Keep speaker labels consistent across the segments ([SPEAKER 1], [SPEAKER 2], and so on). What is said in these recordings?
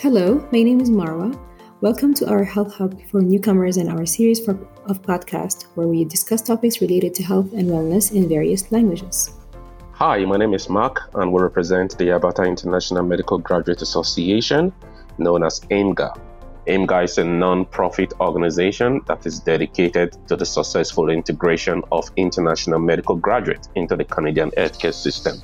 [SPEAKER 1] Hello, my name is Marwa. Welcome to our Health Hub for newcomers and our series for, of podcasts where we discuss topics related to health and wellness in various languages.
[SPEAKER 2] Hi, my name is Mark, and we represent the Alberta International Medical Graduate Association, known as AIMGA. AIMGA is a non profit organization that is dedicated to the successful integration of international medical graduates into the Canadian healthcare system.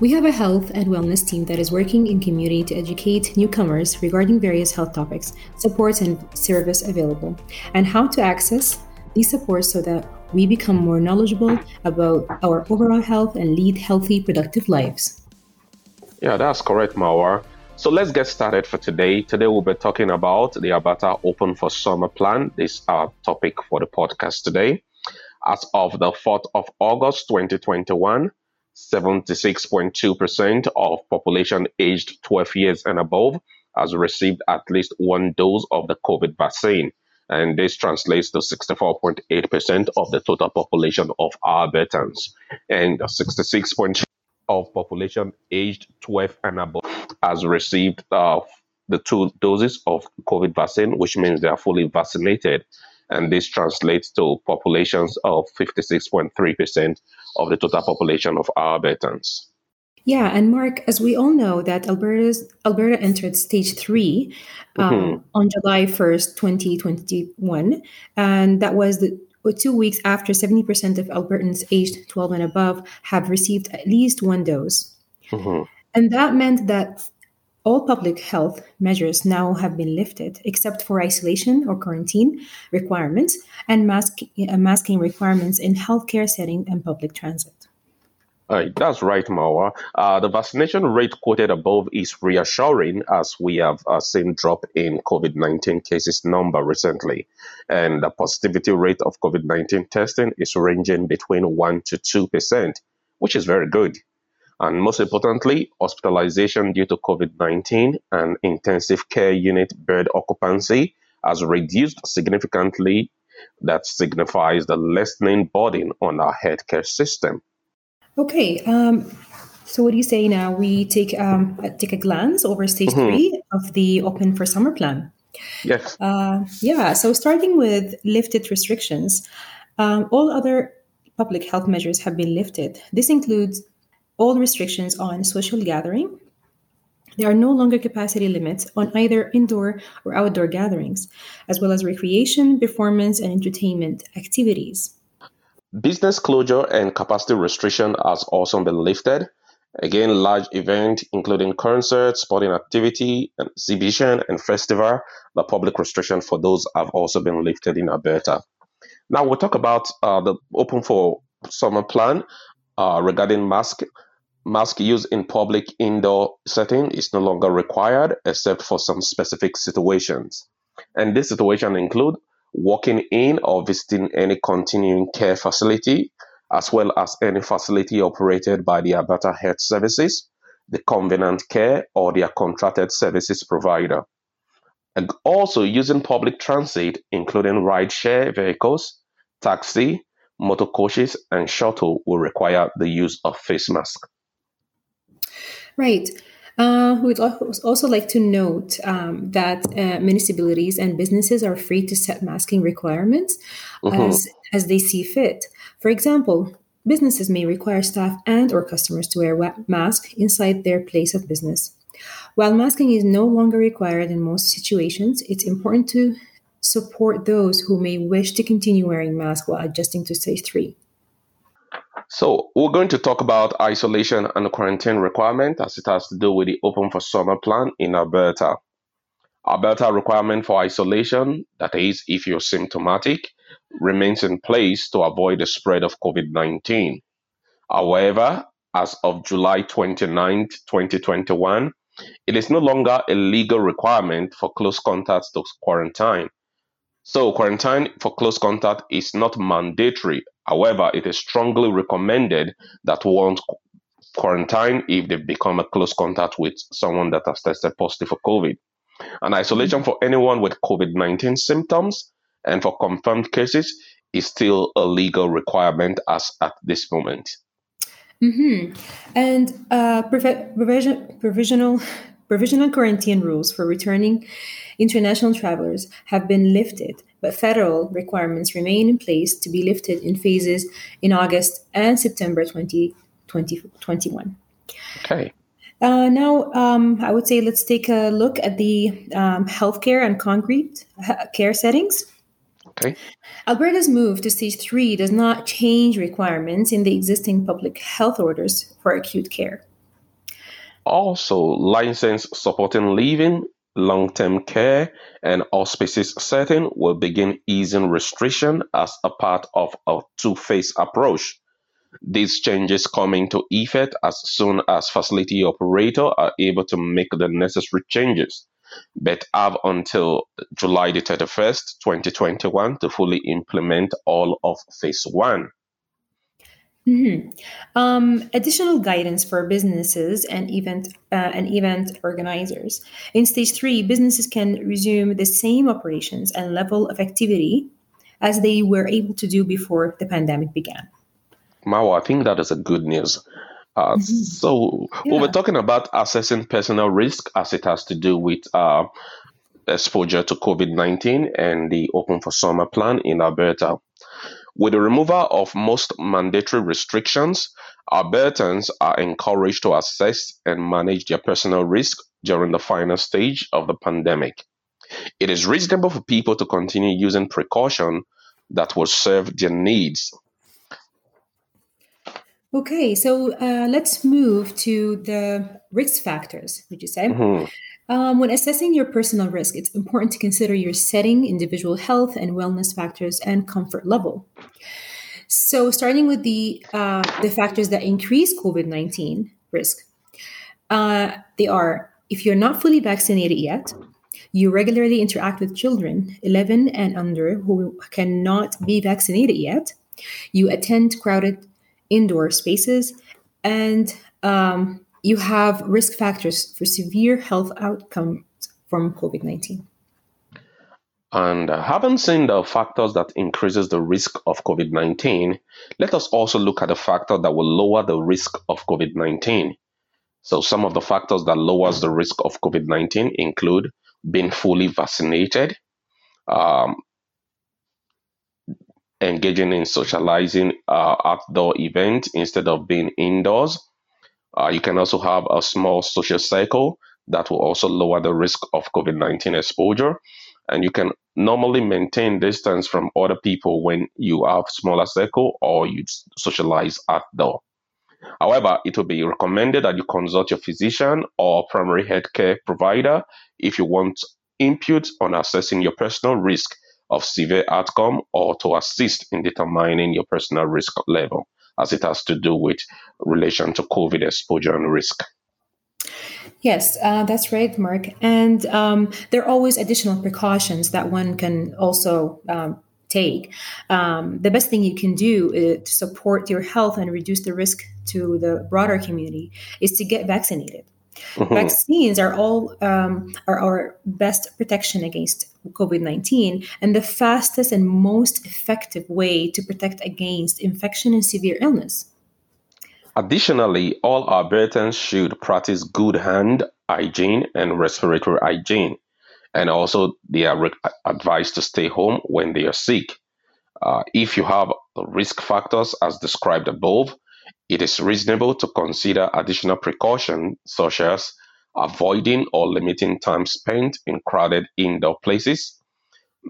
[SPEAKER 1] We have a health and wellness team that is working in community to educate newcomers regarding various health topics, supports, and service available, and how to access these supports so that we become more knowledgeable about our overall health and lead healthy, productive lives.
[SPEAKER 2] Yeah, that's correct, Marwa. So let's get started for today. Today we'll be talking about the Alberta Open for Summer Plan. This is our topic for the podcast today. As of the 4th of August 2021, 76.2% of population aged 12 years and above has received at least one dose of the COVID vaccine. And this translates to 64.8% of the total population of Albertans. And 66.2% of population aged 12 and above has received uh, the two doses of COVID vaccine, which means they are fully vaccinated and this translates to populations of 56.3% of the total population of Albertans.
[SPEAKER 1] Yeah, and Mark, as we all know, that Alberta's, Alberta entered stage three um, mm-hmm. on July 1st, 2021, and that was the two weeks after 70% of Albertans aged 12 and above have received at least one dose. Mm-hmm. And that meant that all public health measures now have been lifted, except for isolation or quarantine requirements and mask, uh, masking requirements in healthcare setting and public transit.
[SPEAKER 2] Uh, that's right, Marwa. Uh, the vaccination rate quoted above is reassuring as we have uh, seen drop in COVID-19 cases number recently. And the positivity rate of COVID-19 testing is ranging between 1 to 2%, which is very good. And most importantly, hospitalization due to COVID 19 and intensive care unit bed occupancy has reduced significantly. That signifies the lessening burden on our healthcare system.
[SPEAKER 1] Okay. Um, so, what do you say now? We take um, take a glance over stage mm-hmm. three of the Open for Summer plan.
[SPEAKER 2] Yes.
[SPEAKER 1] Uh, yeah. So, starting with lifted restrictions, um, all other public health measures have been lifted. This includes all restrictions on social gathering. There are no longer capacity limits on either indoor or outdoor gatherings, as well as recreation, performance, and entertainment activities.
[SPEAKER 2] Business closure and capacity restriction has also been lifted. Again, large events including concerts, sporting activity, exhibition, and festival, the public restriction for those have also been lifted in Alberta. Now we'll talk about uh, the open for summer plan uh, regarding mask. Mask use in public indoor setting is no longer required except for some specific situations. And this situation include walking in or visiting any continuing care facility, as well as any facility operated by the Alberta Health Services, the Covenant Care, or their contracted services provider. And also using public transit, including rideshare vehicles, taxi, motor coaches, and shuttle will require the use of face mask.
[SPEAKER 1] Right. Uh, we'd also like to note um, that uh, municipalities and businesses are free to set masking requirements mm-hmm. as, as they see fit. For example, businesses may require staff and or customers to wear a mask inside their place of business. While masking is no longer required in most situations, it's important to support those who may wish to continue wearing masks while adjusting to stage 3.
[SPEAKER 2] So we're going to talk about isolation and quarantine requirement as it has to do with the Open for Summer plan in Alberta. Alberta requirement for isolation, that is, if you're symptomatic, remains in place to avoid the spread of COVID 19. However, as of July 29, 2021, it is no longer a legal requirement for close contacts to quarantine. So, quarantine for close contact is not mandatory However, it is strongly recommended that one quarantine if they've become a close contact with someone that has tested positive for COVID. And isolation for anyone with COVID 19 symptoms and for confirmed cases is still a legal requirement as at this moment.
[SPEAKER 1] Mm-hmm. And uh, provision, provisional provisional quarantine rules for returning international travelers have been lifted, but federal requirements remain in place to be lifted in phases in August and September 2021.
[SPEAKER 2] Okay.
[SPEAKER 1] Uh, now, um, I would say let's take a look at the um, healthcare and concrete care settings.
[SPEAKER 2] Okay.
[SPEAKER 1] Alberta's move to stage three does not change requirements in the existing public health orders for acute care.
[SPEAKER 2] Also, license supporting living, long term care, and hospice setting will begin easing restriction as a part of a two phase approach. These changes come into effect as soon as facility operators are able to make the necessary changes, but have until July the 31st, 2021 to fully implement all of phase one.
[SPEAKER 1] Mm-hmm. Um, additional guidance for businesses and event uh, and event organizers. In stage three, businesses can resume the same operations and level of activity as they were able to do before the pandemic began.
[SPEAKER 2] Wow, I think that is a good news. Uh, mm-hmm. So yeah. we were talking about assessing personal risk as it has to do with uh, exposure to COVID nineteen and the Open for Summer plan in Alberta. With the removal of most mandatory restrictions, Albertans are encouraged to assess and manage their personal risk during the final stage of the pandemic. It is reasonable for people to continue using precaution that will serve their needs.
[SPEAKER 1] Okay, so uh, let's move to the risk factors, would you say? Mm-hmm. Um, when assessing your personal risk, it's important to consider your setting, individual health and wellness factors, and comfort level. So, starting with the uh, the factors that increase COVID nineteen risk, uh, they are if you're not fully vaccinated yet, you regularly interact with children 11 and under who cannot be vaccinated yet, you attend crowded indoor spaces, and um, you have risk factors for severe health outcomes from COVID 19.
[SPEAKER 2] And uh, having seen the factors that increases the risk of COVID-19, let us also look at the factor that will lower the risk of COVID-19. So some of the factors that lowers the risk of COVID-19 include being fully vaccinated, um, engaging in socializing uh, outdoor events instead of being indoors. Uh, you can also have a small social cycle that will also lower the risk of COVID 19 exposure. And you can normally maintain distance from other people when you have a smaller circle or you socialize outdoor. However, it will be recommended that you consult your physician or primary healthcare provider if you want input on assessing your personal risk of severe outcome or to assist in determining your personal risk level as it has to do with relation to COVID exposure and risk.
[SPEAKER 1] Yes, uh, that's right, Mark. And um, there are always additional precautions that one can also um, take. Um, the best thing you can do uh, to support your health and reduce the risk to the broader community is to get vaccinated. Mm-hmm. Vaccines are all um, are our best protection against COVID nineteen, and the fastest and most effective way to protect against infection and severe illness.
[SPEAKER 2] Additionally, all Albertans should practice good hand hygiene and respiratory hygiene, and also they are re- advised to stay home when they are sick. Uh, if you have risk factors as described above, it is reasonable to consider additional precautions such as avoiding or limiting time spent in crowded indoor places,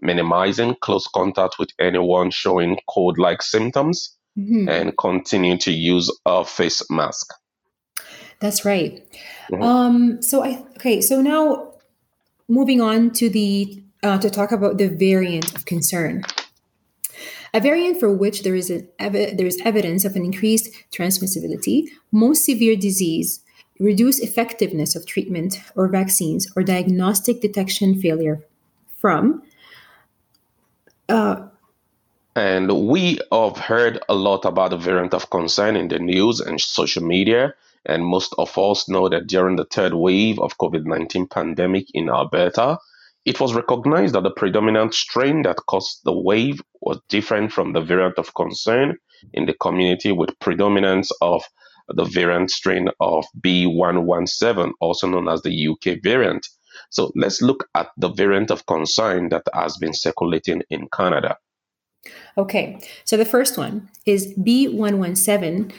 [SPEAKER 2] minimizing close contact with anyone showing cold like symptoms, mm-hmm. and continue to use a face mask.
[SPEAKER 1] That's right. Mm-hmm. Um, so I okay. So now moving on to the uh, to talk about the variant of concern a variant for which there is, ev- there is evidence of an increased transmissibility, most severe disease, reduced effectiveness of treatment or vaccines, or diagnostic detection failure from.
[SPEAKER 2] Uh, and we have heard a lot about the variant of concern in the news and social media. And most of us know that during the third wave of COVID 19 pandemic in Alberta, it was recognized that the predominant strain that caused the wave was different from the variant of concern in the community with predominance of the variant strain of B117, also known as the UK variant. So let's look at the variant of concern that has been circulating in Canada.
[SPEAKER 1] Okay, so the first one is B117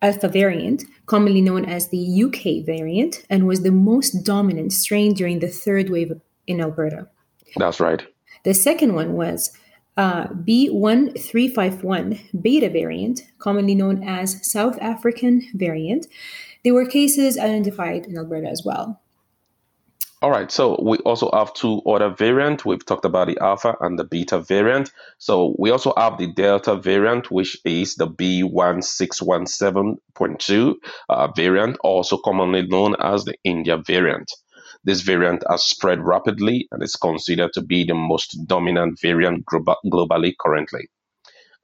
[SPEAKER 1] alpha variant, commonly known as the UK variant, and was the most dominant strain during the third wave in Alberta.
[SPEAKER 2] That's right.
[SPEAKER 1] The second one was uh, B1351 beta variant, commonly known as South African variant. There were cases identified in Alberta as well.
[SPEAKER 2] All right, so we also have two other variant. We've talked about the alpha and the beta variant. So we also have the delta variant, which is the B1617.2 uh, variant, also commonly known as the India variant. This variant has spread rapidly and is considered to be the most dominant variant globally currently.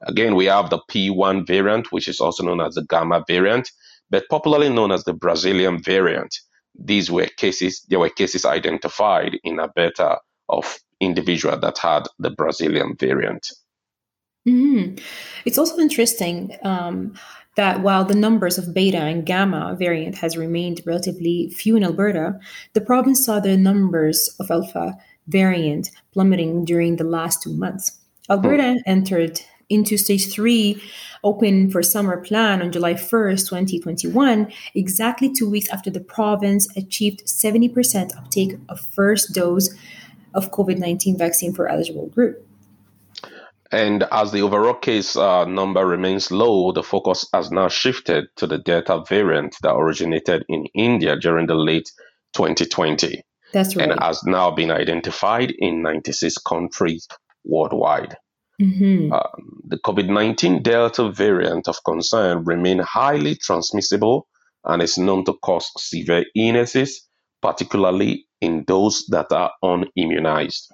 [SPEAKER 2] Again, we have the P1 variant, which is also known as the Gamma variant, but popularly known as the Brazilian variant these were cases, there were cases identified in Alberta of individual that had the Brazilian variant.
[SPEAKER 1] Mm-hmm. It's also interesting um, that while the numbers of beta and gamma variant has remained relatively few in Alberta, the province saw the numbers of alpha variant plummeting during the last two months. Alberta hmm. entered into stage three, open for summer plan on July 1st, 2021, exactly two weeks after the province achieved 70% uptake of first dose of COVID 19 vaccine for eligible group.
[SPEAKER 2] And as the overall case uh, number remains low, the focus has now shifted to the Delta variant that originated in India during the late 2020.
[SPEAKER 1] That's right.
[SPEAKER 2] And has now been identified in 96 countries worldwide. Mm-hmm. Um, the COVID 19 Delta variant of concern remains highly transmissible and is known to cause severe illnesses, particularly in those that are unimmunized.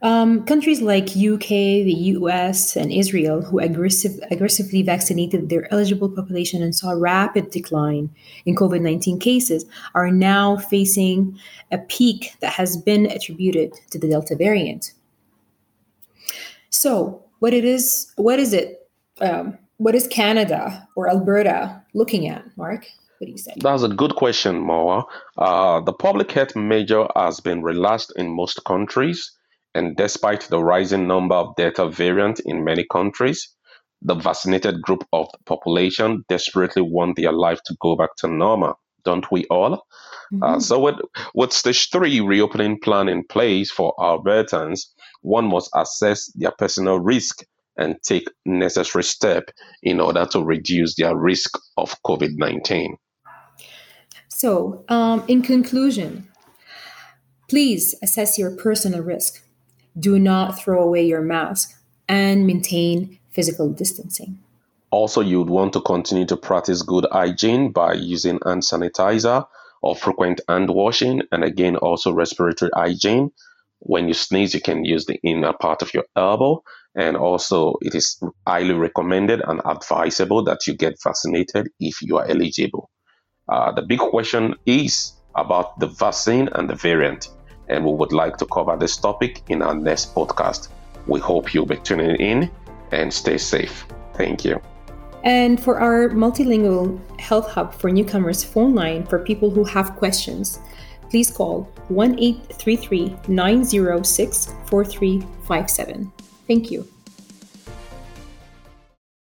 [SPEAKER 1] Um, countries like UK, the US, and Israel, who aggressive, aggressively vaccinated their eligible population and saw rapid decline in COVID 19 cases, are now facing a peak that has been attributed to the Delta variant. So, what it is, what is it? Um, what is Canada or Alberta looking at, Mark? What do you say?
[SPEAKER 2] That's a good question, Moa. Uh, the public health measure has been relaxed in most countries, and despite the rising number of Delta variant in many countries, the vaccinated group of the population desperately want their life to go back to normal. Don't we all? Uh, mm-hmm. Uh, so, with, with stage three reopening plan in place for Albertans, one must assess their personal risk and take necessary steps in order to reduce their risk of COVID 19.
[SPEAKER 1] So, um, in conclusion, please assess your personal risk. Do not throw away your mask and maintain physical distancing.
[SPEAKER 2] Also, you'd want to continue to practice good hygiene by using hand sanitizer or frequent hand washing, and again, also respiratory hygiene when you sneeze, you can use the inner part of your elbow. And also, it is highly recommended and advisable that you get vaccinated if you are eligible. Uh, the big question is about the vaccine and the variant, and we would like to cover this topic in our next podcast. We hope you'll be tuning in and stay safe. Thank you.
[SPEAKER 1] And for our multilingual health hub for newcomers phone line for people who have questions, please call 1 833 906 4357. Thank you.